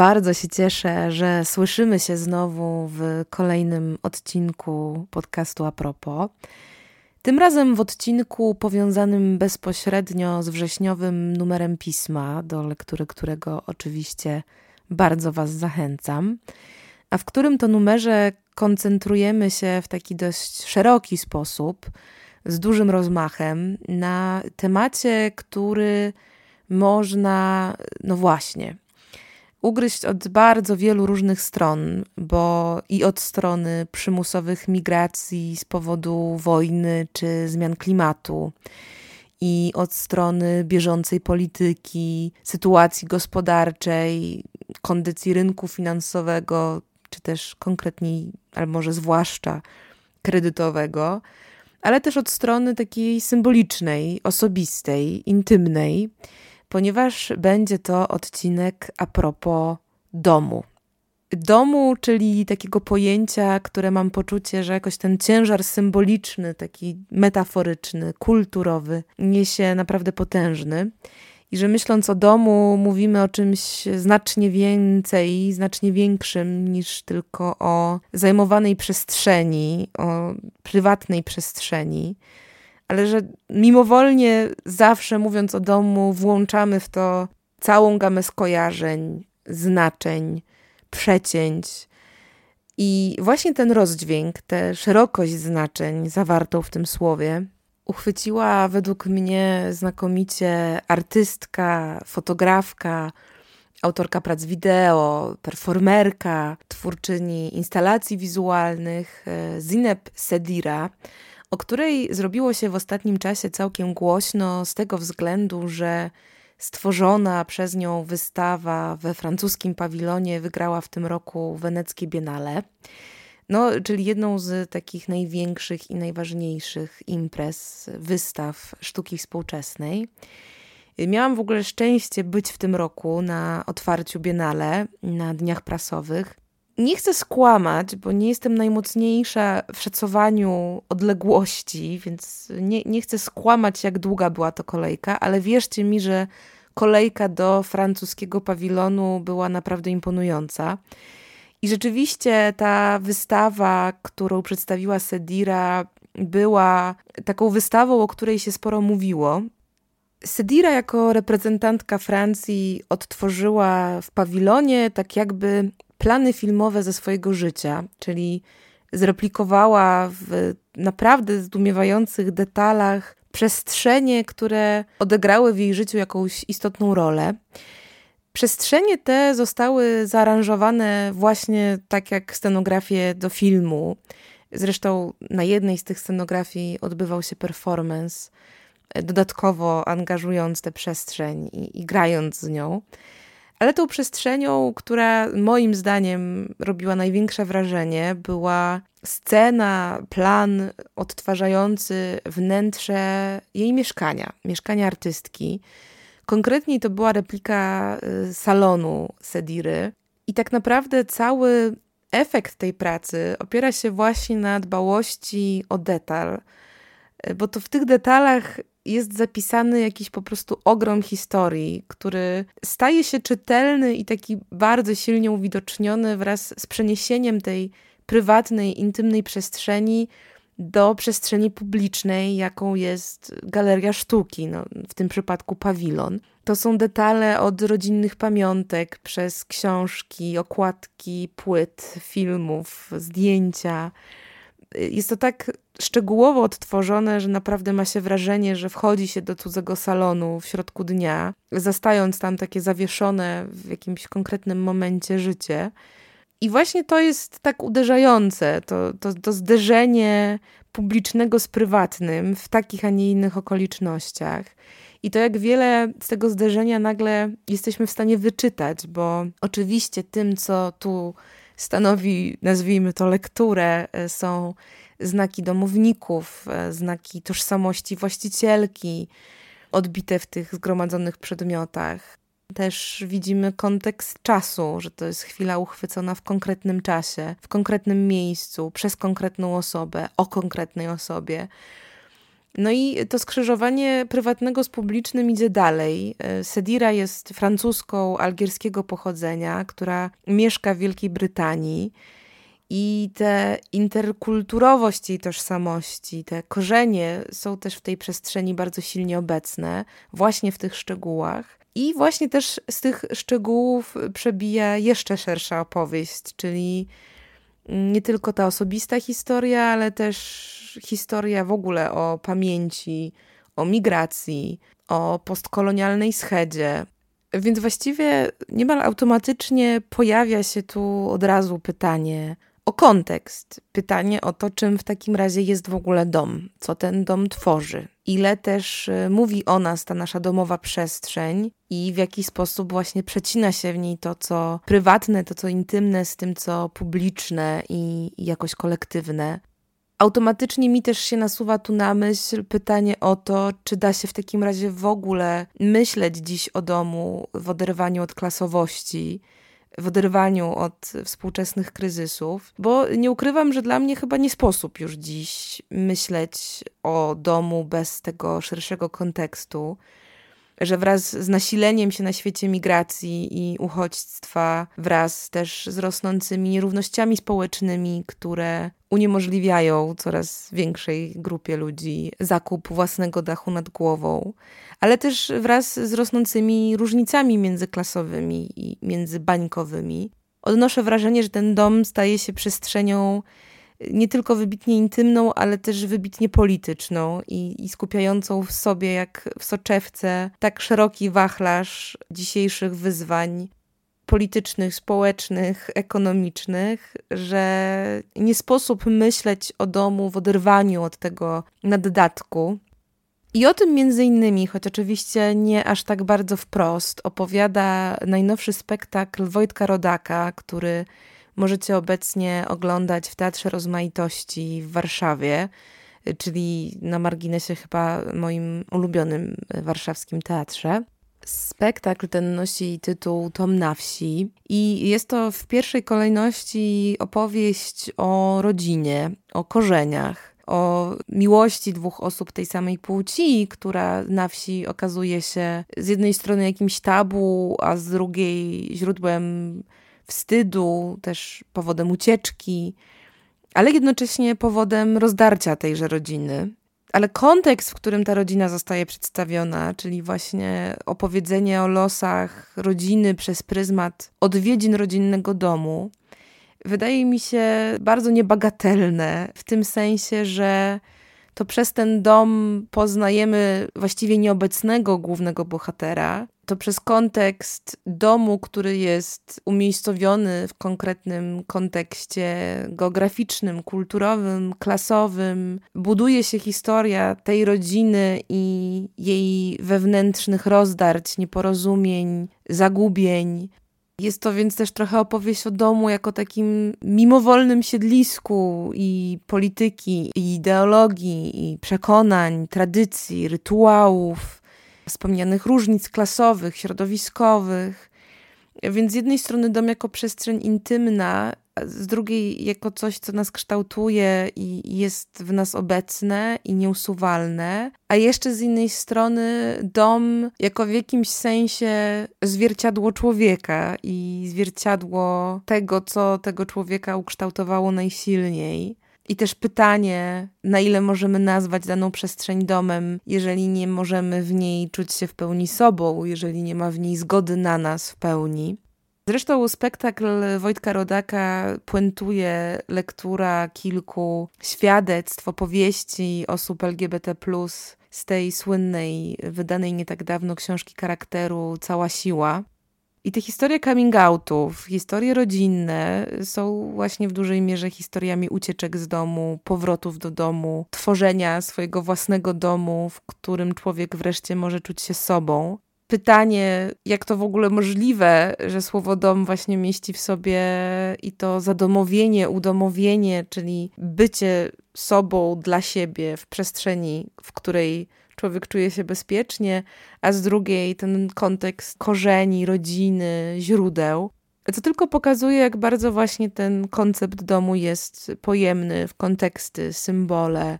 Bardzo się cieszę, że słyszymy się znowu w kolejnym odcinku podcastu A propos. Tym razem w odcinku powiązanym bezpośrednio z wrześniowym numerem pisma, do lektury którego oczywiście bardzo Was zachęcam, a w którym to numerze koncentrujemy się w taki dość szeroki sposób, z dużym rozmachem, na temacie, który można, no właśnie, ugryźć od bardzo wielu różnych stron, bo i od strony przymusowych migracji z powodu wojny czy zmian klimatu, i od strony bieżącej polityki, sytuacji gospodarczej, kondycji rynku finansowego, czy też konkretniej, albo może zwłaszcza kredytowego, ale też od strony takiej symbolicznej, osobistej, intymnej ponieważ będzie to odcinek a propos domu. Domu, czyli takiego pojęcia, które mam poczucie, że jakoś ten ciężar symboliczny, taki metaforyczny, kulturowy, niesie naprawdę potężny. I że myśląc o domu, mówimy o czymś znacznie więcej, znacznie większym niż tylko o zajmowanej przestrzeni, o prywatnej przestrzeni ale że mimowolnie zawsze mówiąc o domu, włączamy w to całą gamę skojarzeń, znaczeń, przecięć. I właśnie ten rozdźwięk, tę szerokość znaczeń zawartą w tym słowie, uchwyciła według mnie znakomicie artystka, fotografka, autorka prac wideo, performerka, twórczyni instalacji wizualnych e, Zineb Sedira o której zrobiło się w ostatnim czasie całkiem głośno z tego względu, że stworzona przez nią wystawa we francuskim pawilonie wygrała w tym roku weneckie Biennale. No, czyli jedną z takich największych i najważniejszych imprez, wystaw sztuki współczesnej. Miałam w ogóle szczęście być w tym roku na otwarciu Biennale, na dniach prasowych. Nie chcę skłamać, bo nie jestem najmocniejsza w szacowaniu odległości, więc nie, nie chcę skłamać, jak długa była to kolejka, ale wierzcie mi, że kolejka do francuskiego pawilonu była naprawdę imponująca. I rzeczywiście ta wystawa, którą przedstawiła Sedira, była taką wystawą, o której się sporo mówiło. Sedira jako reprezentantka Francji odtworzyła w pawilonie tak jakby plany filmowe ze swojego życia, czyli zreplikowała w naprawdę zdumiewających detalach przestrzenie, które odegrały w jej życiu jakąś istotną rolę. Przestrzenie te zostały zaaranżowane właśnie tak jak scenografie do filmu. Zresztą na jednej z tych scenografii odbywał się performance, dodatkowo angażując tę przestrzeń i, i grając z nią. Ale tą przestrzenią, która moim zdaniem robiła największe wrażenie, była scena, plan odtwarzający wnętrze jej mieszkania, mieszkania artystki. Konkretniej to była replika y, salonu Sediry. I tak naprawdę cały efekt tej pracy opiera się właśnie na dbałości o detal, y, bo to w tych detalach jest zapisany jakiś po prostu ogrom historii, który staje się czytelny i taki bardzo silnie uwidoczniony wraz z przeniesieniem tej prywatnej, intymnej przestrzeni do przestrzeni publicznej, jaką jest galeria sztuki, no, w tym przypadku pawilon. To są detale od rodzinnych pamiątek, przez książki, okładki, płyt, filmów, zdjęcia. Jest to tak szczegółowo odtworzone, że naprawdę ma się wrażenie, że wchodzi się do cudzego salonu w środku dnia, zastając tam takie zawieszone w jakimś konkretnym momencie życie. I właśnie to jest tak uderzające, to, to, to zderzenie publicznego z prywatnym w takich, a nie innych okolicznościach. I to, jak wiele z tego zderzenia nagle jesteśmy w stanie wyczytać, bo oczywiście tym, co tu stanowi, nazwijmy to, lekturę, e, są znaki domowników, e, znaki tożsamości właścicielki, odbite w tych zgromadzonych przedmiotach. Też widzimy kontekst czasu, że to jest chwila uchwycona w konkretnym czasie, w konkretnym miejscu, przez konkretną osobę, o konkretnej osobie. No i to skrzyżowanie prywatnego z publicznym idzie dalej. E, Sedira jest francuską algierskiego pochodzenia, która mieszka w Wielkiej Brytanii. I te interkulturowość jej tożsamości, te korzenie są też w tej przestrzeni bardzo silnie obecne, właśnie w tych szczegółach. I właśnie też z tych szczegółów przebija jeszcze szersza opowieść, czyli nie tylko ta osobista historia, ale też historia w ogóle o pamięci, o migracji, o postkolonialnej schedzie. Więc właściwie niemal automatycznie pojawia się tu od razu pytanie o kontekst, pytanie o to, czym w takim razie jest w ogóle dom, co ten dom tworzy, ile też y, mówi o nas ta nasza domowa przestrzeń i w jaki sposób właśnie przecina się w niej to, co prywatne, to, co intymne z tym, co publiczne i, i jakoś kolektywne. Automatycznie mi też się nasuwa tu na myśl pytanie o to, czy da się w takim razie w ogóle myśleć dziś o domu w oderwaniu od klasowości, w oderwaniu od współczesnych kryzysów, bo nie ukrywam, że dla mnie chyba nie sposób już dziś myśleć o domu bez tego szerszego kontekstu że wraz z nasileniem się na świecie migracji i uchodźstwa, wraz też z rosnącymi nierównościami społecznymi, które uniemożliwiają coraz większej grupie ludzi zakup własnego dachu nad głową, ale też wraz z rosnącymi różnicami międzyklasowymi i międzybańkowymi, odnoszę wrażenie, że ten dom staje się przestrzenią nie tylko wybitnie intymną, ale też wybitnie polityczną i, i, skupiającą w sobie, jak w soczewce, tak szeroki wachlarz dzisiejszych wyzwań politycznych, społecznych, ekonomicznych, że nie sposób myśleć o domu w oderwaniu od tego naddatku. I o tym między innymi, choć oczywiście nie aż tak bardzo wprost, opowiada najnowszy spektakl Wojtka Rodaka, który możecie obecnie oglądać w Teatrze Rozmaitości w Warszawie, czyli na marginesie chyba moim ulubionym warszawskim teatrze. Spektakl ten nosi tytuł Tom na wsi i jest to w pierwszej kolejności opowieść o rodzinie, o korzeniach, o miłości dwóch osób tej samej płci, która na wsi okazuje się z jednej strony jakimś tabu, a z drugiej źródłem wstydu, też powodem ucieczki, ale jednocześnie powodem rozdarcia tejże rodziny. Ale kontekst, w którym ta rodzina zostaje przedstawiona, czyli właśnie opowiedzenie o losach rodziny przez pryzmat odwiedzin rodzinnego domu, wydaje mi się bardzo niebagatelne, w tym sensie, że to przez ten dom poznajemy właściwie nieobecnego głównego bohatera, to przez kontekst domu, który jest umiejscowiony w konkretnym kontekście geograficznym, kulturowym, klasowym, buduje się historia tej rodziny i jej wewnętrznych rozdarć, nieporozumień, zagubień. Jest to więc też trochę opowieść o domu jako takim mimowolnym siedlisku i polityki, i ideologii, i przekonań, tradycji, rytuałów wspomnianych różnic klasowych, środowiskowych. Więc z jednej strony dom jako przestrzeń intymna, z drugiej jako coś, co nas kształtuje i jest w nas obecne i nieusuwalne, a jeszcze z innej strony dom jako w jakimś sensie zwierciadło człowieka i zwierciadło tego, co tego człowieka ukształtowało najsilniej. I też pytanie, na ile możemy nazwać daną przestrzeń domem, jeżeli nie możemy w niej czuć się w pełni sobą, jeżeli nie ma w niej zgody na nas w pełni. Zresztą spektakl Wojtka Rodaka puentuje lektura kilku świadectw, opowieści osób LGBT, z tej słynnej, wydanej nie tak dawno książki charakteru Cała Siła. I te historie coming outów, historie rodzinne są właśnie w dużej mierze historiami ucieczek z domu, powrotów do domu, tworzenia swojego własnego domu, w którym człowiek wreszcie może czuć się sobą. pytanie, jak to w ogóle możliwe, że słowo dom właśnie mieści w sobie i to zadomowienie, udomowienie, czyli bycie sobą dla siebie w przestrzeni, w której człowiek czuje się bezpiecznie, a z drugiej ten kontekst korzeni, rodziny, źródeł. Co tylko pokazuje, jak bardzo właśnie ten koncept domu jest pojemny w konteksty, symbole,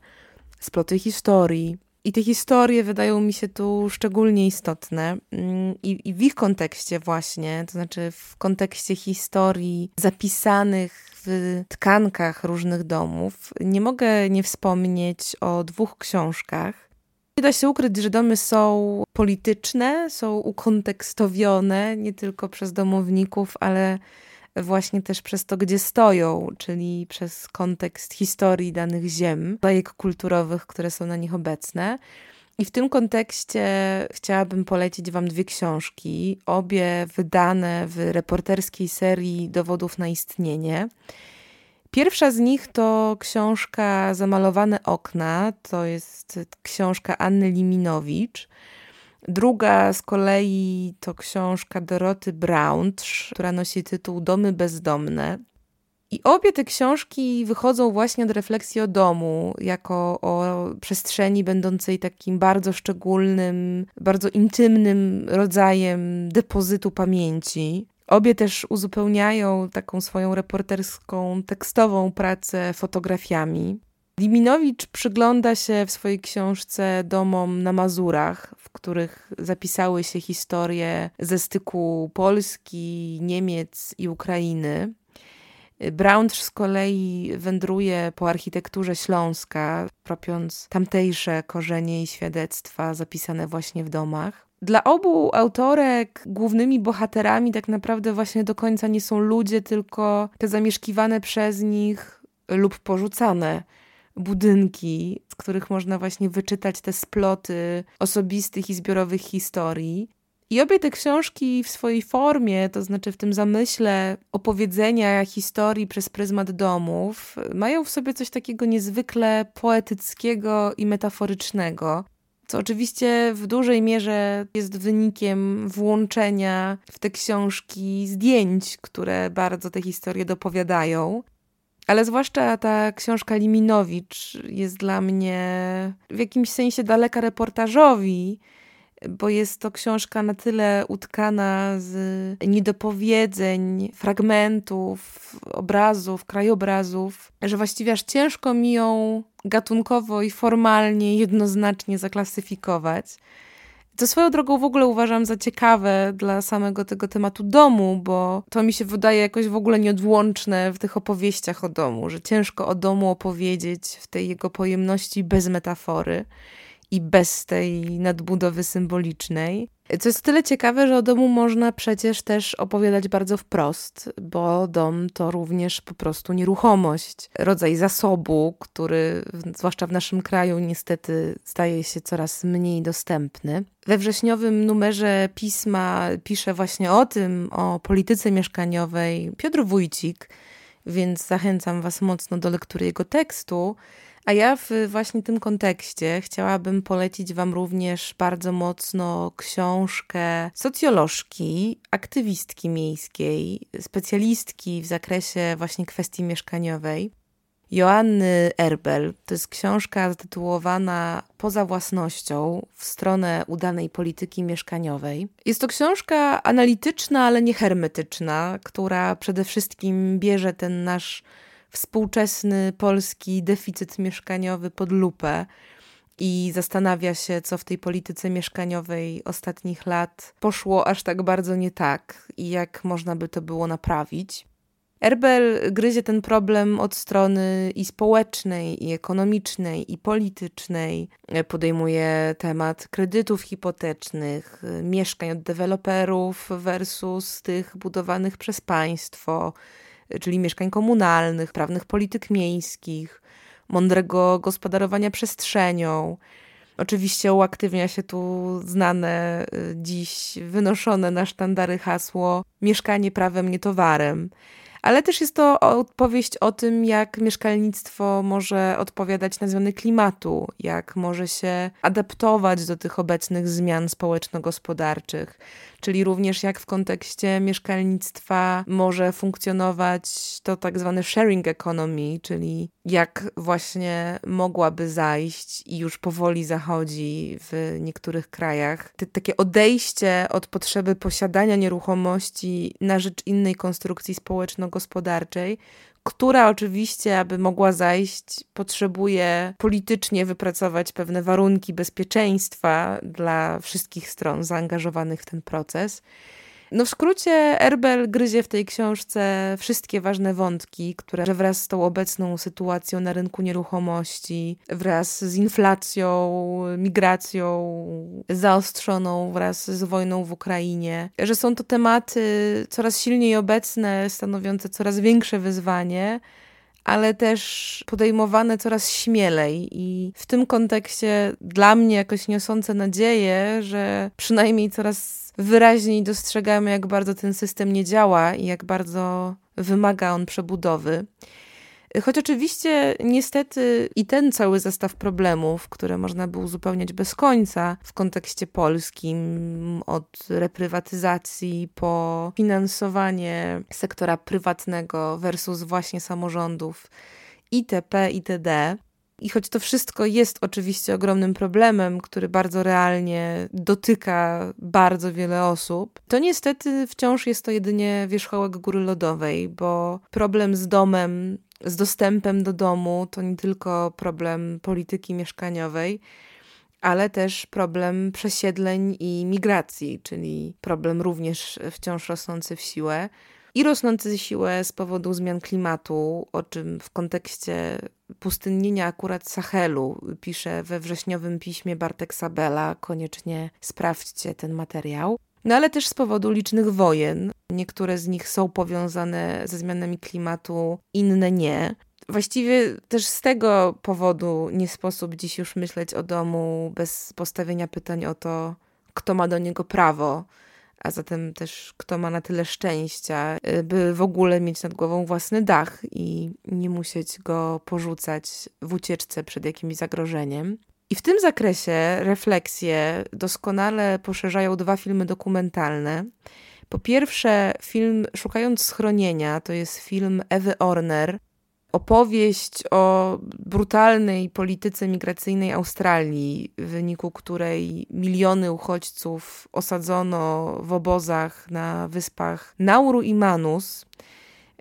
sploty historii. I te historie wydają mi się tu szczególnie istotne. Mm, I, I, w ich kontekście, właśnie, to znaczy w kontekście historii zapisanych w tkankach różnych domów, nie mogę nie wspomnieć o dwóch książkach. Nie da się ukryć, że domy są polityczne, są ukontekstowione nie tylko przez domowników, ale właśnie też przez to, gdzie stoją, czyli przez kontekst historii danych ziem, bajek kulturowych, które są na nich obecne. I w tym kontekście chciałabym polecić Wam dwie książki, obie wydane w reporterskiej serii Dowodów na istnienie. Pierwsza z nich to książka Zamalowane okna, to jest książka Anny Liminowicz. Druga z kolei to książka Doroty Brauntrz, która nosi tytuł Domy bezdomne. I obie te książki wychodzą właśnie od refleksji o domu, jako o przestrzeni będącej takim bardzo szczególnym, bardzo intymnym rodzajem depozytu pamięci. Obie też uzupełniają taką swoją reporterską, tekstową pracę fotografiami. Liminowicz przygląda się w swojej książce domom na Mazurach, w których zapisały się historie ze styku Polski, Niemiec i Ukrainy. Brauntrz z kolei wędruje po architekturze Śląska, tropiąc tamtejsze korzenie i świadectwa zapisane właśnie w domach. Dla obu autorek głównymi bohaterami tak naprawdę właśnie do końca nie są ludzie, tylko te zamieszkiwane przez nich lub porzucane budynki, z których można właśnie wyczytać te sploty osobistych i zbiorowych historii. I obie te książki w swojej formie, to znaczy w tym zamyśle opowiedzenia historii przez pryzmat domów, mają w sobie coś takiego niezwykle poetyckiego i metaforycznego co oczywiście w dużej mierze jest wynikiem włączenia w te książki zdjęć, które bardzo te historie dopowiadają. Ale zwłaszcza ta książka Liminowicz jest dla mnie w jakimś sensie daleka reportażowi, bo jest to książka na tyle utkana z niedopowiedzeń, fragmentów, obrazów, krajobrazów, że właściwie aż ciężko mi ją gatunkowo i formalnie jednoznacznie zaklasyfikować. To swoją drogą w ogóle uważam za ciekawe dla samego tego tematu domu, bo to mi się wydaje jakoś w ogóle nieodłączne w tych opowieściach o domu, że ciężko o domu opowiedzieć w tej jego pojemności bez metafory i bez tej nadbudowy symbolicznej. Co jest tyle ciekawe, że o domu można przecież też opowiadać bardzo wprost, bo dom to również po prostu nieruchomość, rodzaj zasobu, który zwłaszcza w naszym kraju niestety staje się coraz mniej dostępny. We wrześniowym numerze pisma pisze właśnie o tym, o polityce mieszkaniowej Piotr Wójcik, więc zachęcam Was mocno do lektury jego tekstu. A ja w właśnie tym kontekście chciałabym polecić Wam również bardzo mocno książkę socjolożki, aktywistki miejskiej, specjalistki w zakresie właśnie kwestii mieszkaniowej. Joanny Erbel. To jest książka zatytułowana Poza własnością w stronę udanej polityki mieszkaniowej. Jest to książka analityczna, ale nie hermetyczna, która przede wszystkim bierze ten nasz współczesny polski deficyt mieszkaniowy pod lupę i zastanawia się, co w tej polityce mieszkaniowej ostatnich lat poszło aż tak bardzo nie tak i jak można by to było naprawić. Erbel gryzie ten problem od strony i społecznej, i ekonomicznej, i politycznej. Podejmuje temat kredytów hipotecznych, mieszkań od deweloperów versus tych budowanych przez państwo, czyli mieszkań komunalnych, prawnych polityk miejskich, mądrego gospodarowania przestrzenią. Oczywiście uaktywnia się tu znane y, dziś wynoszone na sztandary hasło mieszkanie prawem, nie towarem. ale też jest to opowieść o tym, jak mieszkalnictwo może odpowiadać na zmiany klimatu, jak może się adaptować do tych obecnych zmian społeczno-gospodarczych, czyli również jak w kontekście mieszkalnictwa może funkcjonować to tak zwane sharing economy, czyli jak właśnie mogłaby zajść i już powoli zachodzi w niektórych krajach. Te, takie odejście od potrzeby posiadania nieruchomości na rzecz innej konstrukcji społeczno-gospodarczej, która oczywiście, aby mogła zajść, potrzebuje politycznie wypracować pewne warunki bezpieczeństwa dla wszystkich stron zaangażowanych w ten proces. No w skrócie Erbel gryzie w tej książce wszystkie ważne wątki, które wraz z tą obecną sytuacją na rynku nieruchomości, wraz z inflacją, migracją zaostrzoną wraz z wojną w Ukrainie, że są to tematy coraz silniej obecne, stanowiące coraz większe wyzwanie, ale też podejmowane coraz śmielej i w tym kontekście dla mnie jakoś niosące nadzieję, że przynajmniej coraz wyraźniej dostrzegamy, jak bardzo ten system nie działa i jak bardzo wymaga on przebudowy. Choć oczywiście niestety i ten cały zestaw problemów, które można by uzupełniać bez końca w kontekście polskim, od reprywatyzacji po finansowanie sektora prywatnego versus właśnie samorządów itp. itd. I choć to wszystko jest oczywiście ogromnym problemem, który bardzo realnie dotyka bardzo wiele osób, to niestety wciąż jest to jedynie wierzchołek góry lodowej, bo problem z domem, z dostępem do domu to nie tylko problem polityki mieszkaniowej, ale też problem przesiedleń i migracji, czyli problem również wciąż rosnący w siłę i rosnący siłę z powodu zmian klimatu, o czym w kontekście pustynnienia akurat Sahelu pisze we wrześniowym piśmie Bartek Sabela. Koniecznie sprawdźcie ten materiał. No ale też z powodu licznych wojen. Niektóre z nich są powiązane ze zmianami klimatu, inne nie. Właściwie też z tego powodu nie sposób dziś już myśleć o domu bez postawienia pytań o to, kto ma do niego prawo a zatem też kto ma na tyle szczęścia, by w ogóle mieć nad głową własny dach i nie musieć go porzucać w ucieczce przed jakimś zagrożeniem. I w tym zakresie refleksje doskonale poszerzają dwa filmy dokumentalne. Po pierwsze, film Szukając schronienia to jest film Ewy Orner, opowieść o brutalnej polityce migracyjnej Australii, w wyniku której miliony uchodźców osadzono w obozach na wyspach Nauru i Manus,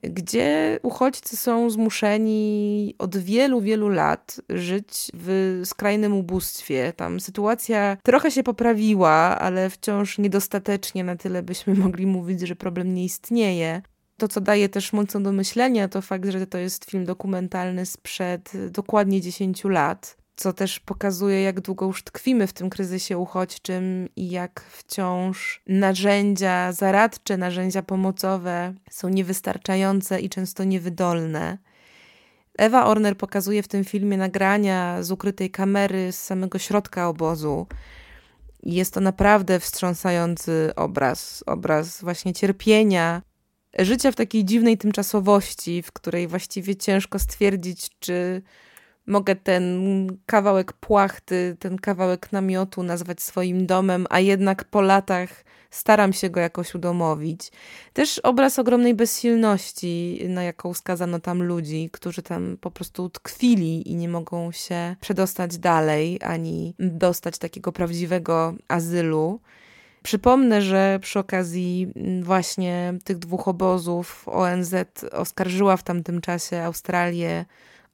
gdzie uchodźcy są zmuszeni od wielu, wielu lat żyć w skrajnym ubóstwie. Tam sytuacja trochę się poprawiła, ale wciąż niedostatecznie na tyle byśmy mogli mówić, że problem nie istnieje. To, co daje też mocno do myślenia, to fakt, że to jest film dokumentalny sprzed dokładnie 10 lat, co też pokazuje, jak długo już tkwimy w tym kryzysie uchodźczym i jak wciąż narzędzia zaradcze, narzędzia pomocowe są niewystarczające i często niewydolne. Ewa Orner pokazuje w tym filmie nagrania z ukrytej kamery z samego środka obozu. Jest to naprawdę wstrząsający obraz, obraz właśnie cierpienia, życia w takiej dziwnej tymczasowości, w której właściwie ciężko stwierdzić, czy mogę ten kawałek płachty, ten kawałek namiotu nazwać swoim domem, a jednak po latach staram się go jakoś udomowić. Też obraz ogromnej bezsilności, na jaką skazano tam ludzi, którzy tam po prostu utkwili i nie mogą się przedostać dalej, ani dostać takiego prawdziwego azylu. Przypomnę, że przy okazji mm, właśnie tych dwóch obozów ONZ oskarżyła w tamtym czasie Australię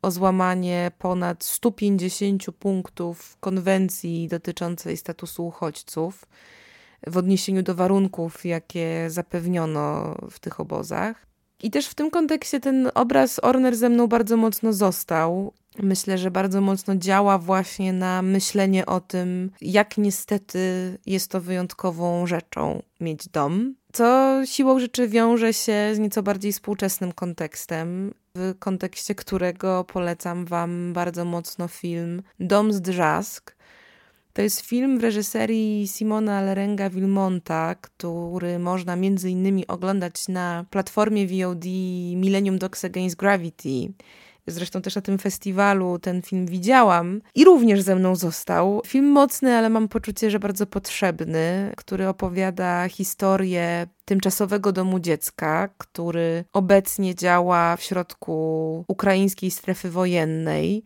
o złamanie ponad 150 punktów konwencji dotyczącej statusu uchodźców w odniesieniu do warunków, jakie zapewniono w tych obozach. I też w tym kontekście ten obraz Orner ze mną bardzo mocno został myślę, że bardzo mocno działa właśnie na myślenie o tym, jak niestety jest to wyjątkową rzeczą mieć dom, co siłą rzeczy wiąże się z nieco bardziej współczesnym kontekstem, w kontekście którego polecam Wam bardzo mocno film Dom z Drzask. To jest film w reżyserii Simona Lerenga Wilmonta, który można między innymi oglądać na platformie VOD Millennium Dogs Against Gravity. Zresztą też na tym festiwalu ten film widziałam. I również ze mną został. Film mocny, ale mam poczucie, że bardzo potrzebny, który opowiada historię tymczasowego domu dziecka, który obecnie działa w środku ukraińskiej strefy wojennej.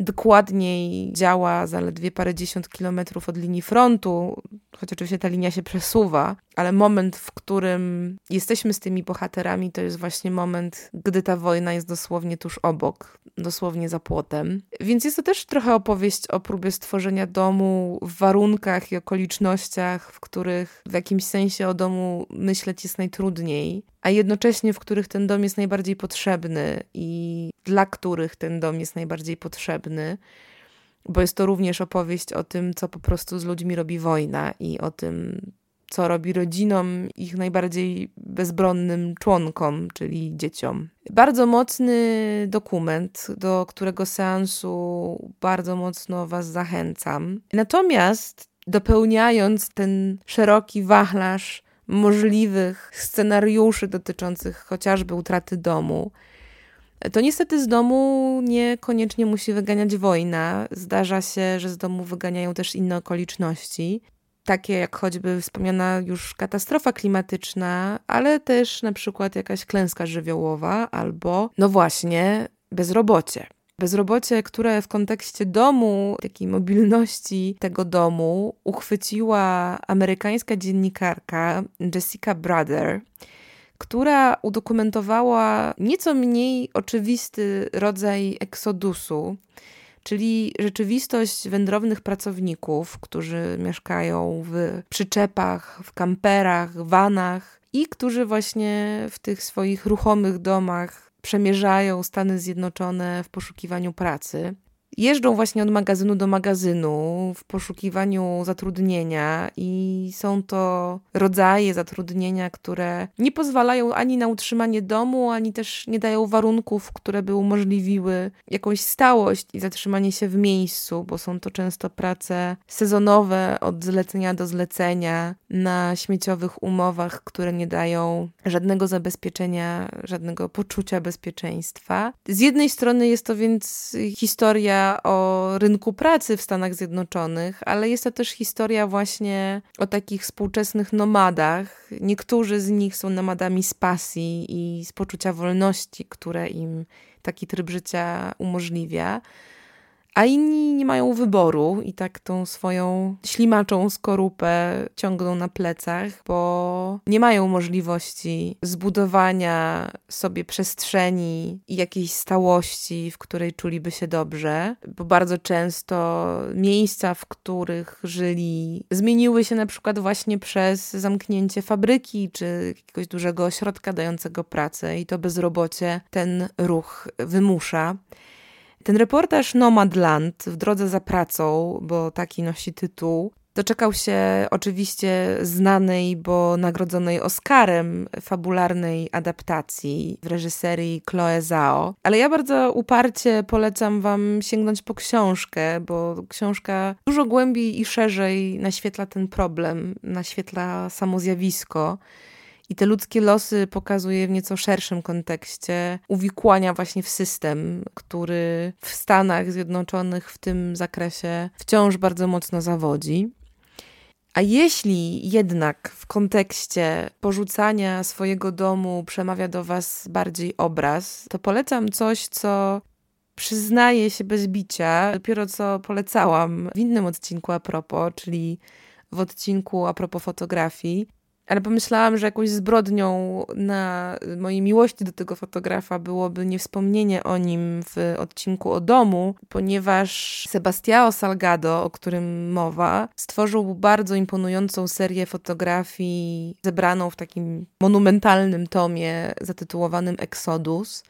Dokładniej działa zaledwie parę dziesiąt kilometrów od linii frontu, choć oczywiście ta linia się przesuwa, ale moment, w którym jesteśmy z tymi bohaterami, to jest właśnie moment, gdy ta wojna jest dosłownie tuż obok, dosłownie za płotem. Więc jest to też trochę opowieść o próbie stworzenia domu w warunkach i okolicznościach, w których w jakimś sensie o domu myśleć jest najtrudniej, a jednocześnie w których ten dom jest najbardziej potrzebny i dla których ten dom jest najbardziej potrzebny bo jest to również opowieść o tym, co po prostu z ludźmi robi wojna i o tym, co robi rodzinom, ich najbardziej bezbronnym członkom, czyli dzieciom. Bardzo mocny dokument, do którego seansu bardzo mocno Was zachęcam. Natomiast dopełniając ten szeroki wachlarz możliwych scenariuszy dotyczących chociażby utraty domu, to niestety z domu niekoniecznie musi wyganiać wojna. Zdarza się, że z domu wyganiają też inne okoliczności, takie jak choćby wspomniana już katastrofa klimatyczna, ale też na przykład jakaś klęska żywiołowa albo, no właśnie, bezrobocie. Bezrobocie, które w kontekście domu, takiej mobilności tego domu, uchwyciła amerykańska dziennikarka Jessica Brother która udokumentowała nieco mniej oczywisty rodzaj eksodusu, czyli rzeczywistość wędrownych pracowników, którzy mieszkają w przyczepach, w kamperach, vanach i którzy właśnie w tych swoich ruchomych domach przemierzają Stany Zjednoczone w poszukiwaniu pracy jeżdżą właśnie od magazynu do magazynu w poszukiwaniu zatrudnienia i są to rodzaje zatrudnienia, które nie pozwalają ani na utrzymanie domu, ani też nie dają warunków, które by umożliwiły jakąś stałość i zatrzymanie się w miejscu, bo są to często prace sezonowe od zlecenia do zlecenia na śmieciowych umowach, które nie dają żadnego zabezpieczenia, żadnego poczucia bezpieczeństwa. Z jednej strony jest to więc o rynku pracy w Stanach Zjednoczonych, ale jest to też historia właśnie o takich współczesnych nomadach. Niektórzy z nich są nomadami z pasji i z poczucia wolności, które im taki tryb życia umożliwia a inni nie mają wyboru i tak tą swoją ślimaczą skorupę ciągną na plecach, bo nie mają możliwości zbudowania sobie przestrzeni i jakiejś stałości, w której czuliby się dobrze, bo bardzo często miejsca, w których żyli, zmieniły się na przykład właśnie przez zamknięcie fabryki czy jakiegoś dużego ośrodka dającego pracę i to bezrobocie ten ruch wymusza. Ten reportaż Nomadland w drodze za pracą, bo taki nosi tytuł, doczekał się oczywiście znanej, bo nagrodzonej Oscarem fabularnej adaptacji w reżyserii Chloe Zhao. Ale ja bardzo uparcie polecam Wam sięgnąć po książkę, bo książka dużo głębiej i szerzej naświetla ten problem, naświetla samo zjawisko i te ludzkie losy pokazuje w nieco szerszym kontekście uwikłania właśnie w system, który w Stanach Zjednoczonych w tym zakresie wciąż bardzo mocno zawodzi. A jeśli jednak w kontekście porzucania swojego domu przemawia do Was bardziej obraz, to polecam coś, co przyznaję się bez bicia, dopiero co polecałam w innym odcinku a propos, czyli w odcinku a propos fotografii ale pomyślałam, że jakąś zbrodnią na mojej miłości do tego fotografa byłoby niewspomnienie o nim w odcinku o domu, ponieważ Sebastiao Salgado, o którym mowa, stworzył bardzo imponującą serię fotografii zebraną w takim monumentalnym tomie zatytułowanym Exodus.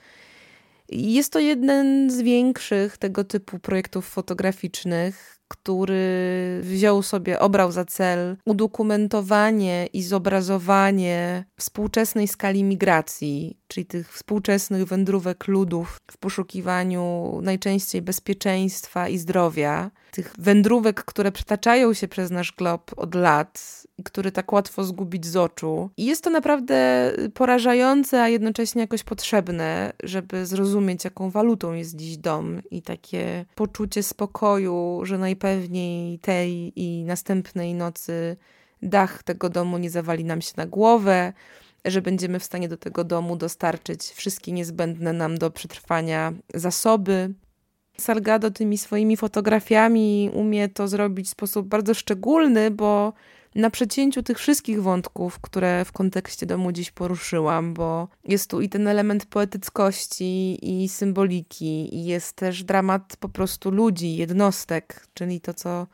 Jest to jeden z większych tego typu projektów fotograficznych, który wziął sobie, obrał za cel udokumentowanie i zobrazowanie współczesnej skali migracji czyli tych współczesnych wędrówek ludów w poszukiwaniu najczęściej bezpieczeństwa i zdrowia, tych wędrówek, które przetaczają się przez nasz glob od lat i które tak łatwo zgubić z oczu. I jest to naprawdę porażające, a jednocześnie jakoś potrzebne, żeby zrozumieć, jaką walutą jest dziś dom i takie poczucie spokoju, że najpewniej tej i następnej nocy dach tego domu nie zawali nam się na głowę, że będziemy w stanie do tego domu dostarczyć wszystkie niezbędne nam do przetrwania zasoby. Salgado tymi swoimi fotografiami umie to zrobić w sposób bardzo szczególny, bo na przecięciu tych wszystkich wątków, które w kontekście domu dziś poruszyłam, bo jest tu i ten element poetyckości i symboliki, i jest też dramat po prostu ludzi, jednostek, czyli to, co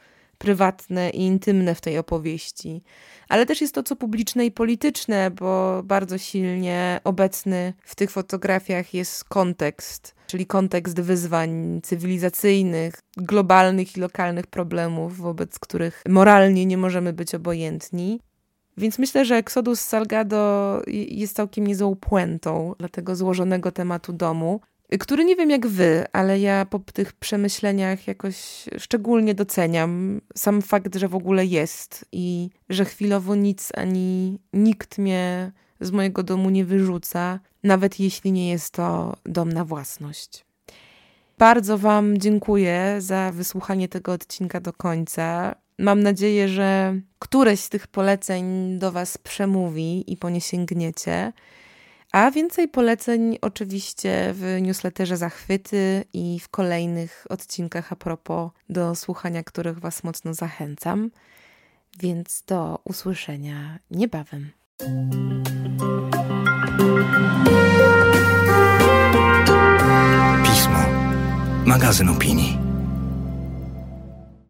prywatne i intymne w tej opowieści, ale też jest to, co publiczne i polityczne, bo bardzo silnie obecny w tych fotografiach jest kontekst, czyli kontekst wyzwań cywilizacyjnych, globalnych i lokalnych problemów, wobec których moralnie nie możemy być obojętni. Więc myślę, że Exodus Salgado jest całkiem niezłą puentą dla tego złożonego tematu domu który nie wiem jak wy, ale ja po tych przemyśleniach jakoś szczególnie doceniam sam fakt, że w ogóle jest i że chwilowo nic ani nikt mnie z mojego domu nie wyrzuca, nawet jeśli nie jest to dom na własność. Bardzo Wam dziękuję za wysłuchanie tego odcinka do końca. Mam nadzieję, że któreś z tych poleceń do Was przemówi i po nie sięgniecie. A więcej poleceń oczywiście w newsletterze Zachwyty i w kolejnych odcinkach a propos do słuchania, których Was mocno zachęcam. Więc do usłyszenia niebawem. Pismo. Magazyn opinii.